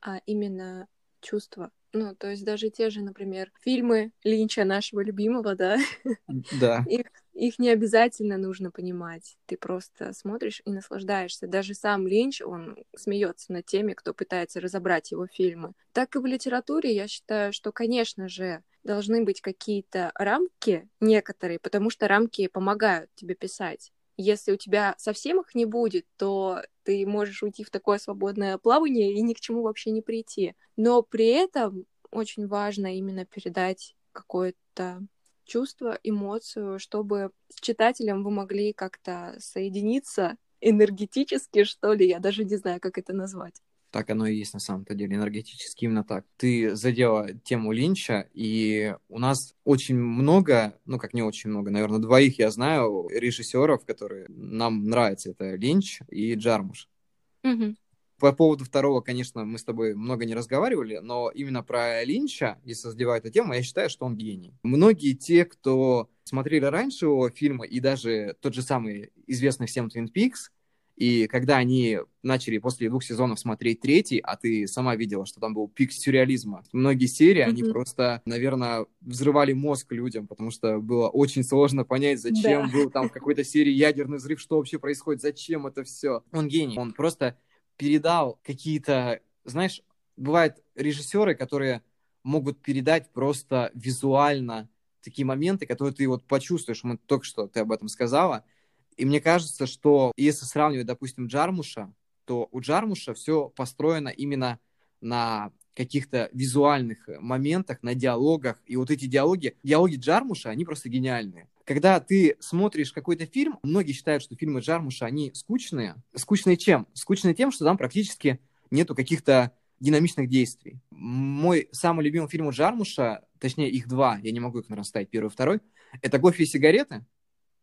а именно чувства. Ну, то есть даже те же, например, фильмы Линча, нашего любимого, да? [laughs] Да. Их, их не обязательно нужно понимать. Ты просто смотришь и наслаждаешься. Даже сам Линч, он смеется над теми, кто пытается разобрать его фильмы. Так и в литературе я считаю, что, конечно же, должны быть какие-то рамки некоторые, потому что рамки помогают тебе писать. Если у тебя совсем их не будет, то ты можешь уйти в такое свободное плавание и ни к чему вообще не прийти. Но при этом очень важно именно передать какое-то чувство, эмоцию, чтобы с читателем вы могли как-то соединиться энергетически, что ли, я даже не знаю, как это назвать. Так оно и есть на самом-то деле, энергетически именно так. Ты задела тему Линча, и у нас очень много, ну как не очень много, наверное, двоих я знаю режиссеров, которые нам нравятся. Это Линч и Джармуш. Угу. По поводу второго, конечно, мы с тобой много не разговаривали, но именно про Линча, если задевать эту тему, я считаю, что он гений. Многие те, кто смотрели раньше его фильмы, и даже тот же самый известный всем Twin Peaks, и когда они начали после двух сезонов смотреть третий, а ты сама видела, что там был пик сюрреализма, многие серии, mm-hmm. они просто, наверное, взрывали мозг людям, потому что было очень сложно понять, зачем да. был там в какой-то серии ядерный взрыв, что вообще происходит, зачем это все. Он гений, он просто передал какие-то, знаешь, бывают режиссеры, которые могут передать просто визуально такие моменты, которые ты вот почувствуешь, мы только что ты об этом сказала, и мне кажется, что если сравнивать, допустим, Джармуша, то у Джармуша все построено именно на каких-то визуальных моментах, на диалогах. И вот эти диалоги, диалоги Джармуша, они просто гениальные. Когда ты смотришь какой-то фильм, многие считают, что фильмы Джармуша, они скучные. Скучные чем? Скучные тем, что там практически нету каких-то динамичных действий. Мой самый любимый фильм у Джармуша, точнее их два, я не могу их, наверное, ставить первый и второй, это «Кофе и сигареты»,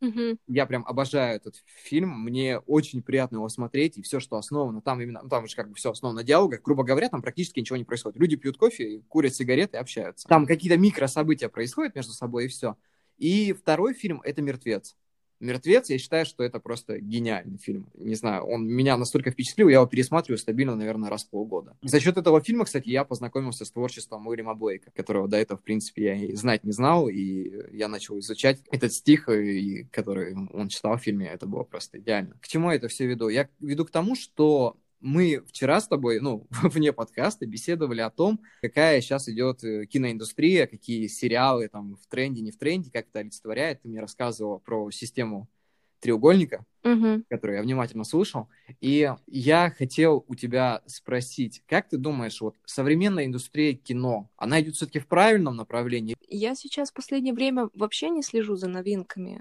Угу. Я прям обожаю этот фильм, мне очень приятно его смотреть, и все, что основано, там именно, ну, там же как бы все основано на диалогах, грубо говоря, там практически ничего не происходит. Люди пьют кофе, курят сигареты и общаются. Там какие-то микрособытия происходят между собой, и все. И второй фильм — это «Мертвец». «Мертвец», я считаю, что это просто гениальный фильм. Не знаю, он меня настолько впечатлил, я его пересматриваю стабильно, наверное, раз в полгода. За счет этого фильма, кстати, я познакомился с творчеством Уильяма Блейка, которого до этого, в принципе, я и знать не знал, и я начал изучать этот стих, и, который он читал в фильме, это было просто идеально. К чему я это все веду? Я веду к тому, что мы вчера с тобой, ну, [laughs] вне подкаста, беседовали о том, какая сейчас идет э, киноиндустрия, какие сериалы там в тренде, не в тренде, как это олицетворяет. Ты мне рассказывал про систему треугольника, угу. которую я внимательно слушал. И я хотел у тебя спросить, как ты думаешь, вот современная индустрия кино, она идет все-таки в правильном направлении? Я сейчас в последнее время вообще не слежу за новинками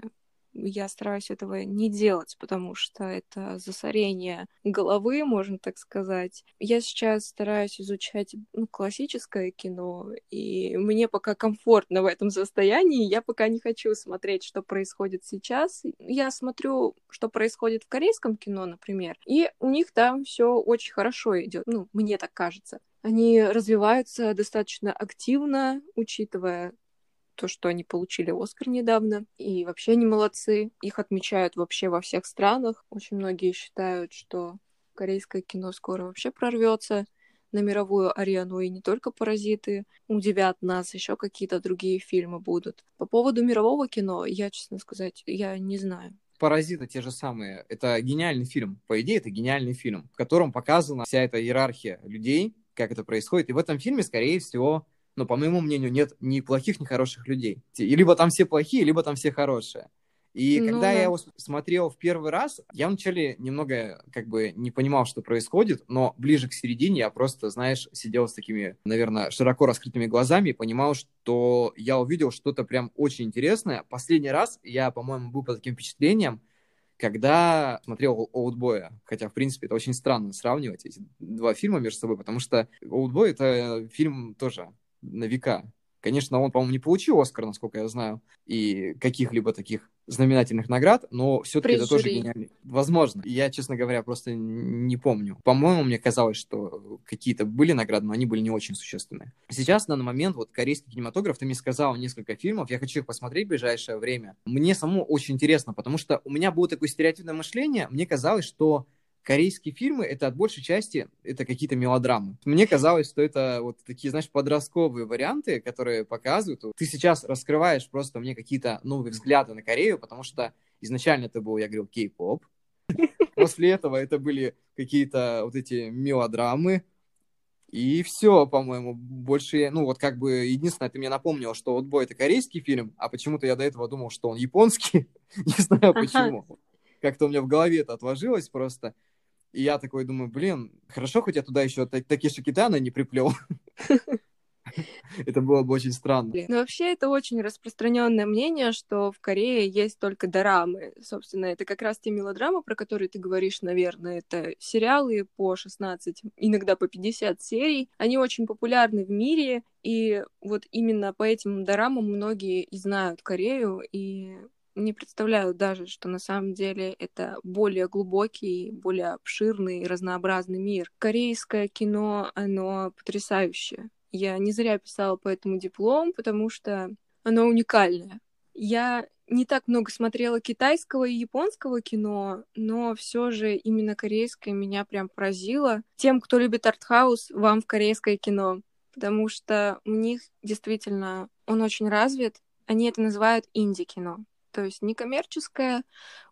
я стараюсь этого не делать, потому что это засорение головы, можно так сказать. Я сейчас стараюсь изучать ну, классическое кино, и мне пока комфортно в этом состоянии. Я пока не хочу смотреть, что происходит сейчас. Я смотрю, что происходит в корейском кино, например, и у них там все очень хорошо идет. Ну, мне так кажется. Они развиваются достаточно активно, учитывая то, что они получили Оскар недавно. И вообще они молодцы. Их отмечают вообще во всех странах. Очень многие считают, что корейское кино скоро вообще прорвется на мировую арену, и не только «Паразиты» удивят нас, еще какие-то другие фильмы будут. По поводу мирового кино, я, честно сказать, я не знаю. «Паразиты» те же самые. Это гениальный фильм. По идее, это гениальный фильм, в котором показана вся эта иерархия людей, как это происходит. И в этом фильме, скорее всего, но, по моему мнению, нет ни плохих, ни хороших людей. И либо там все плохие, либо там все хорошие. И ну, когда да. я его смотрел в первый раз, я вначале немного как бы не понимал, что происходит, но ближе к середине я просто, знаешь, сидел с такими, наверное, широко раскрытыми глазами и понимал, что я увидел что-то прям очень интересное. Последний раз я, по-моему, был под таким впечатлением, когда смотрел «Олдбоя». Хотя, в принципе, это очень странно сравнивать эти два фильма между собой, потому что «Олдбой» — это фильм тоже на века. Конечно, он, по-моему, не получил Оскар, насколько я знаю, и каких-либо таких знаменательных наград, но все-таки это тоже гениально. Возможно. Я, честно говоря, просто не помню. По-моему, мне казалось, что какие-то были награды, но они были не очень существенные. Сейчас, на данный момент, вот корейский кинематограф, ты мне сказал несколько фильмов, я хочу их посмотреть в ближайшее время. Мне самому очень интересно, потому что у меня было такое стереотипное мышление, мне казалось, что корейские фильмы это от большей части это какие-то мелодрамы. Мне казалось, что это вот такие, знаешь, подростковые варианты, которые показывают. Ты сейчас раскрываешь просто мне какие-то новые взгляды на Корею, потому что изначально это был, я говорил, кей-поп. [laughs] После этого это были какие-то вот эти мелодрамы, и все, по-моему, больше, ну вот как бы единственное, ты мне напомнил, что «Отбой» — это корейский фильм, а почему-то я до этого думал, что он японский, [laughs] не знаю почему. Как-то у меня в голове это отложилось просто. И я такой думаю, блин, хорошо, хоть я туда еще Такиши Китана не приплел. [laughs] Это было бы очень странно. Ну, вообще, это очень распространенное мнение, что в Корее есть только дорамы. Собственно, это как раз те мелодрамы, про которые ты говоришь, наверное. Это сериалы по 16, иногда по 50 серий. Они очень популярны в мире, и вот именно по этим дорамам многие и знают Корею, и не представляю даже, что на самом деле это более глубокий, более обширный и разнообразный мир. Корейское кино, оно потрясающее. Я не зря писала по этому диплом, потому что оно уникальное. Я не так много смотрела китайского и японского кино, но все же именно корейское меня прям поразило. Тем, кто любит артхаус, вам в корейское кино, потому что у них действительно он очень развит. Они это называют инди-кино то есть некоммерческая.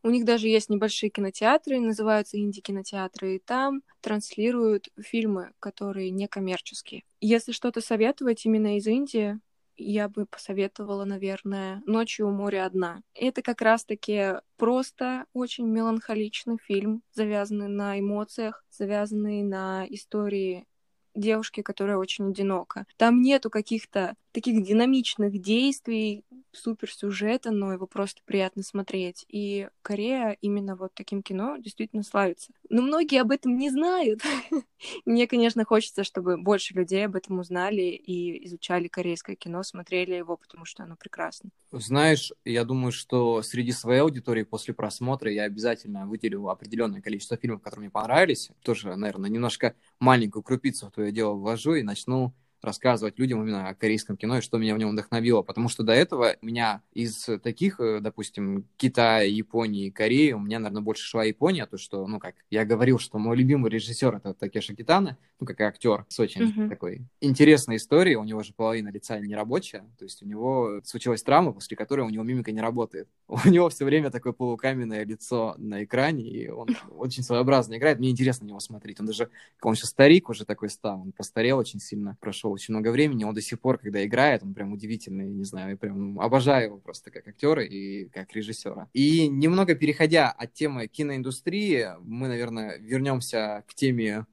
У них даже есть небольшие кинотеатры, называются инди-кинотеатры, и там транслируют фильмы, которые некоммерческие. Если что-то советовать именно из Индии, я бы посоветовала, наверное, «Ночью у моря одна». Это как раз-таки просто очень меланхоличный фильм, завязанный на эмоциях, завязанный на истории девушки, которая очень одинока. Там нету каких-то таких динамичных действий, супер сюжета, но его просто приятно смотреть. И Корея именно вот таким кино действительно славится. Но многие об этом не знают. [laughs] Мне, конечно, хочется, чтобы больше людей об этом узнали и изучали корейское кино, смотрели его, потому что оно прекрасно. Знаешь, я думаю, что среди своей аудитории после просмотра я обязательно выделю определенное количество фильмов, которые мне понравились. Тоже, наверное, немножко маленькую крупицу в твое дело вложу и начну рассказывать людям именно о корейском кино и что меня в нем вдохновило. Потому что до этого у меня из таких, э, допустим, Китая, Японии, Кореи, у меня, наверное, больше шла Япония, то что, ну, как я говорил, что мой любимый режиссер это Такеши Китана, ну, как актер с очень uh-huh. такой интересной историей, у него же половина лица не рабочая, то есть у него случилась травма, после которой у него мимика не работает. [laughs] У него все время такое полукаменное лицо на экране, и он [laughs] очень своеобразно играет. Мне интересно на него смотреть. Он даже, он сейчас старик уже такой стал, он постарел очень сильно, прошел очень много времени, он до сих пор, когда играет, он прям удивительный, не знаю, я прям обожаю его просто как актера и как режиссера. И немного переходя от темы киноиндустрии, мы, наверное, вернемся к теме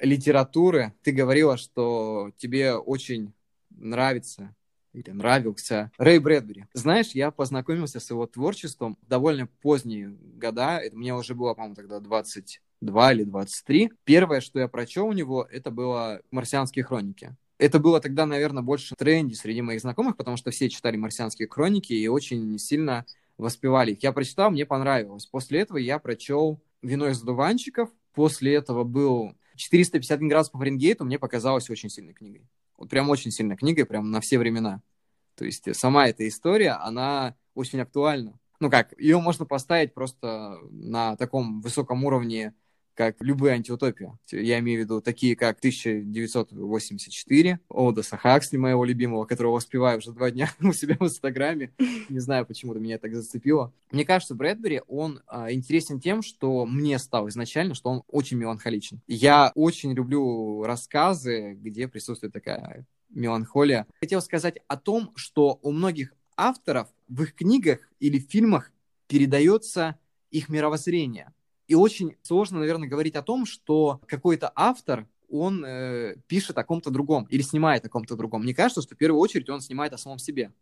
литературы. Ты говорила, что тебе очень нравится или нравился Рэй Брэдбери. Знаешь, я познакомился с его творчеством довольно поздние года. Это мне уже было, по-моему, тогда 22 или 23. Первое, что я прочел у него, это было «Марсианские хроники». Это было тогда, наверное, больше в тренде среди моих знакомых, потому что все читали «Марсианские хроники» и очень сильно воспевали их. Я прочитал, мне понравилось. После этого я прочел «Вино из одуванчиков». После этого был 451 градус по Фаренгейту, мне показалось очень сильной книгой. Вот прям очень сильной книгой, прям на все времена. То есть сама эта история, она очень актуальна. Ну как, ее можно поставить просто на таком высоком уровне как любые антиутопии. Я имею в виду такие, как 1984, Олдоса Хаксли, моего любимого, которого воспеваю уже два дня [laughs] у себя в Инстаграме. Не знаю, почему-то меня так зацепило. Мне кажется, Брэдбери, он а, интересен тем, что мне стал изначально, что он очень меланхоличен. Я очень люблю рассказы, где присутствует такая меланхолия. Хотел сказать о том, что у многих авторов в их книгах или фильмах передается их мировоззрение. И очень сложно, наверное, говорить о том, что какой-то автор, он э, пишет о ком-то другом или снимает о ком-то другом. Мне кажется, что в первую очередь он снимает о самом себе.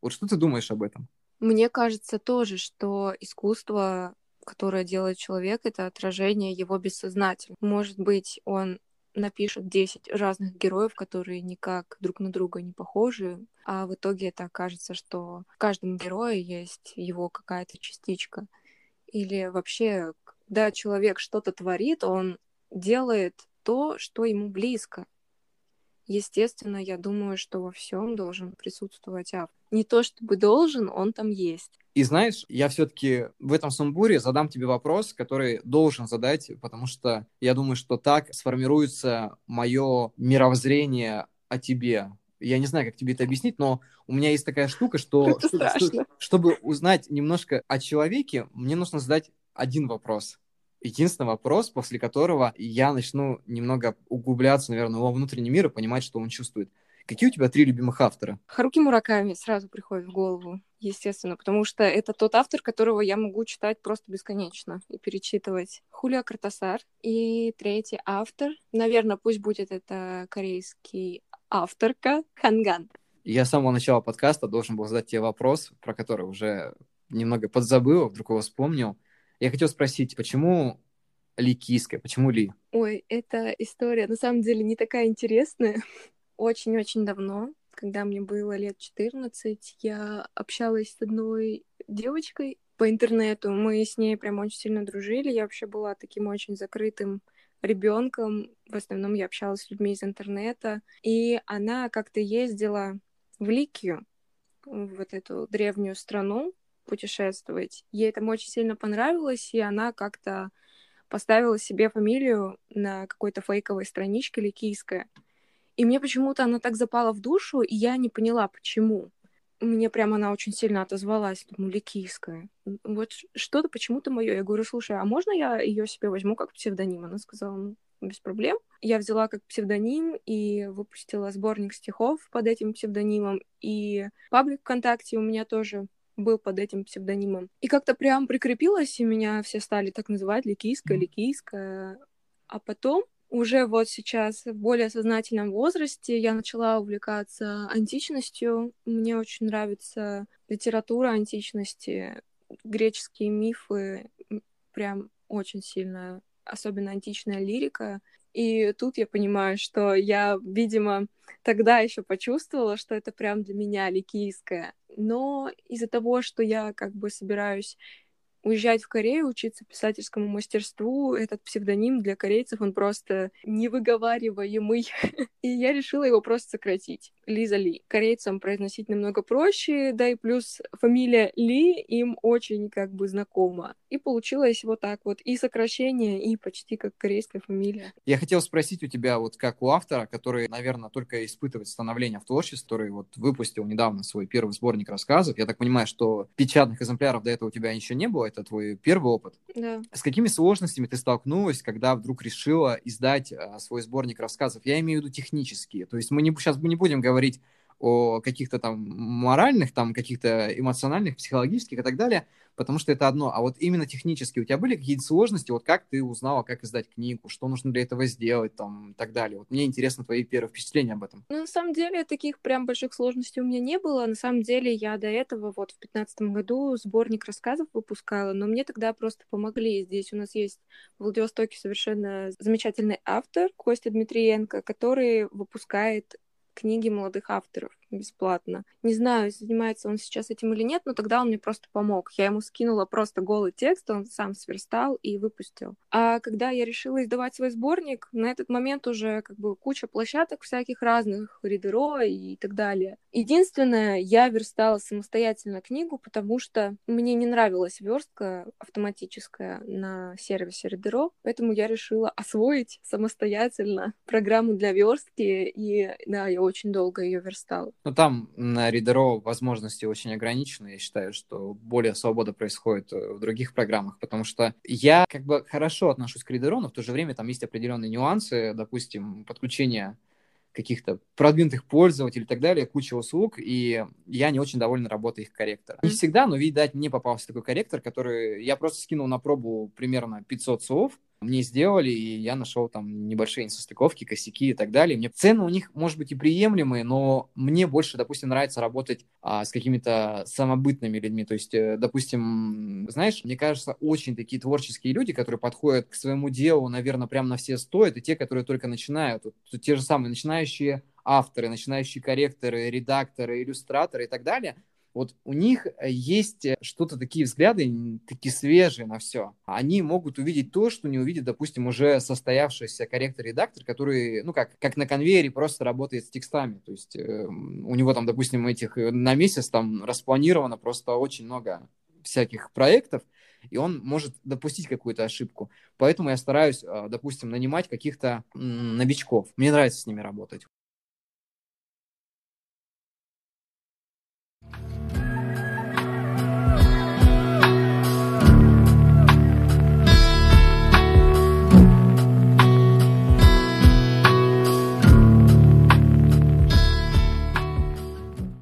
Вот что ты думаешь об этом? Мне кажется тоже, что искусство, которое делает человек, это отражение его бессознательного. Может быть, он напишет 10 разных героев, которые никак друг на друга не похожи, а в итоге это окажется, что в каждом герое есть его какая-то частичка или вообще, когда человек что-то творит, он делает то, что ему близко. Естественно, я думаю, что во всем должен присутствовать автор. Не то чтобы должен, он там есть. И знаешь, я все-таки в этом сумбуре задам тебе вопрос, который должен задать, потому что я думаю, что так сформируется мое мировоззрение о тебе. Я не знаю, как тебе это объяснить, но у меня есть такая штука, что, что, что чтобы узнать немножко о человеке, мне нужно задать один вопрос. Единственный вопрос, после которого я начну немного углубляться, наверное, в его внутренний мир и понимать, что он чувствует. Какие у тебя три любимых автора? Харуки Мураками сразу приходит в голову, естественно, потому что это тот автор, которого я могу читать просто бесконечно и перечитывать. Хулио Картасар. И третий автор, наверное, пусть будет это корейский авторка Ханган. Я с самого начала подкаста должен был задать тебе вопрос, про который уже немного подзабыл, вдруг его вспомнил. Я хотел спросить, почему Ли Киска, почему Ли? Ой, эта история на самом деле не такая интересная. [laughs] Очень-очень давно, когда мне было лет 14, я общалась с одной девочкой по интернету. Мы с ней прям очень сильно дружили. Я вообще была таким очень закрытым ребенком. В основном я общалась с людьми из интернета. И она как-то ездила в Ликию, вот эту древнюю страну, путешествовать. Ей там очень сильно понравилось, и она как-то поставила себе фамилию на какой-то фейковой страничке ликийская. И мне почему-то она так запала в душу, и я не поняла, почему. Мне прямо она очень сильно отозвалась, думаю, ликийская. Вот что-то почему-то мое. Я говорю, слушай, а можно я ее себе возьму как псевдоним? Она сказала, ну, без проблем. Я взяла как псевдоним и выпустила сборник стихов под этим псевдонимом. И паблик ВКонтакте у меня тоже был под этим псевдонимом. И как-то прям прикрепилась, и меня все стали так называть Ликийская, Ликийская. А потом уже вот сейчас в более сознательном возрасте я начала увлекаться античностью. Мне очень нравится литература античности, греческие мифы, прям очень сильно, особенно античная лирика. И тут я понимаю, что я, видимо, тогда еще почувствовала, что это прям для меня ликийское. Но из-за того, что я как бы собираюсь уезжать в Корею, учиться писательскому мастерству. Этот псевдоним для корейцев, он просто невыговариваемый. [laughs] И я решила его просто сократить. Лиза Ли. Корейцам произносить намного проще, да и плюс фамилия Ли им очень как бы знакома. И получилось вот так вот. И сокращение, и почти как корейская фамилия. Я хотел спросить у тебя, вот как у автора, который, наверное, только испытывает становление в творчестве, который вот выпустил недавно свой первый сборник рассказов. Я так понимаю, что печатных экземпляров до этого у тебя еще не было, это твой первый опыт. Да. С какими сложностями ты столкнулась, когда вдруг решила издать а, свой сборник рассказов? Я имею в виду технические. То есть мы не, сейчас мы не будем говорить о каких-то там моральных, там каких-то эмоциональных, психологических и так далее, потому что это одно. А вот именно технически у тебя были какие-то сложности? Вот как ты узнала, как издать книгу, что нужно для этого сделать, там, и так далее? Вот мне интересно твои первые впечатления об этом. Ну, на самом деле, таких прям больших сложностей у меня не было. На самом деле, я до этого вот в пятнадцатом году сборник рассказов выпускала, но мне тогда просто помогли. Здесь у нас есть в Владивостоке совершенно замечательный автор Костя Дмитриенко, который выпускает книги молодых авторов бесплатно. Не знаю, занимается он сейчас этим или нет, но тогда он мне просто помог. Я ему скинула просто голый текст, он сам сверстал и выпустил. А когда я решила издавать свой сборник, на этот момент уже как бы куча площадок всяких разных, Ридеро и так далее. Единственное, я верстала самостоятельно книгу, потому что мне не нравилась верстка автоматическая на сервисе Ридеро, поэтому я решила освоить самостоятельно программу для верстки, и да, я очень долго ее верстала. Ну, там на Reader возможности очень ограничены. Я считаю, что более свобода происходит э, в других программах, потому что я как бы хорошо отношусь к Reader, но в то же время там есть определенные нюансы, допустим, подключение каких-то продвинутых пользователей и так далее, куча услуг, и я не очень доволен работой их корректора. Не всегда, но, видать, мне попался такой корректор, который я просто скинул на пробу примерно 500 слов, мне сделали, и я нашел там небольшие несостыковки, косяки и так далее. Мне цены у них, может быть, и приемлемые, но мне больше, допустим, нравится работать а, с какими-то самобытными людьми. То есть, э, допустим, знаешь, мне кажется, очень такие творческие люди, которые подходят к своему делу, наверное, прямо на все сто, это те, которые только начинают. Вот, те же самые начинающие авторы, начинающие корректоры, редакторы, иллюстраторы и так далее – вот у них э, есть э, что-то такие взгляды, такие свежие на все. Они могут увидеть то, что не увидит, допустим, уже состоявшийся корректор-редактор, который, ну как, как на конвейере просто работает с текстами. То есть э, у него там, допустим, этих э, на месяц там распланировано просто очень много всяких проектов, и он может допустить какую-то ошибку. Поэтому я стараюсь, допустим, нанимать каких-то новичков. Мне нравится с ними работать.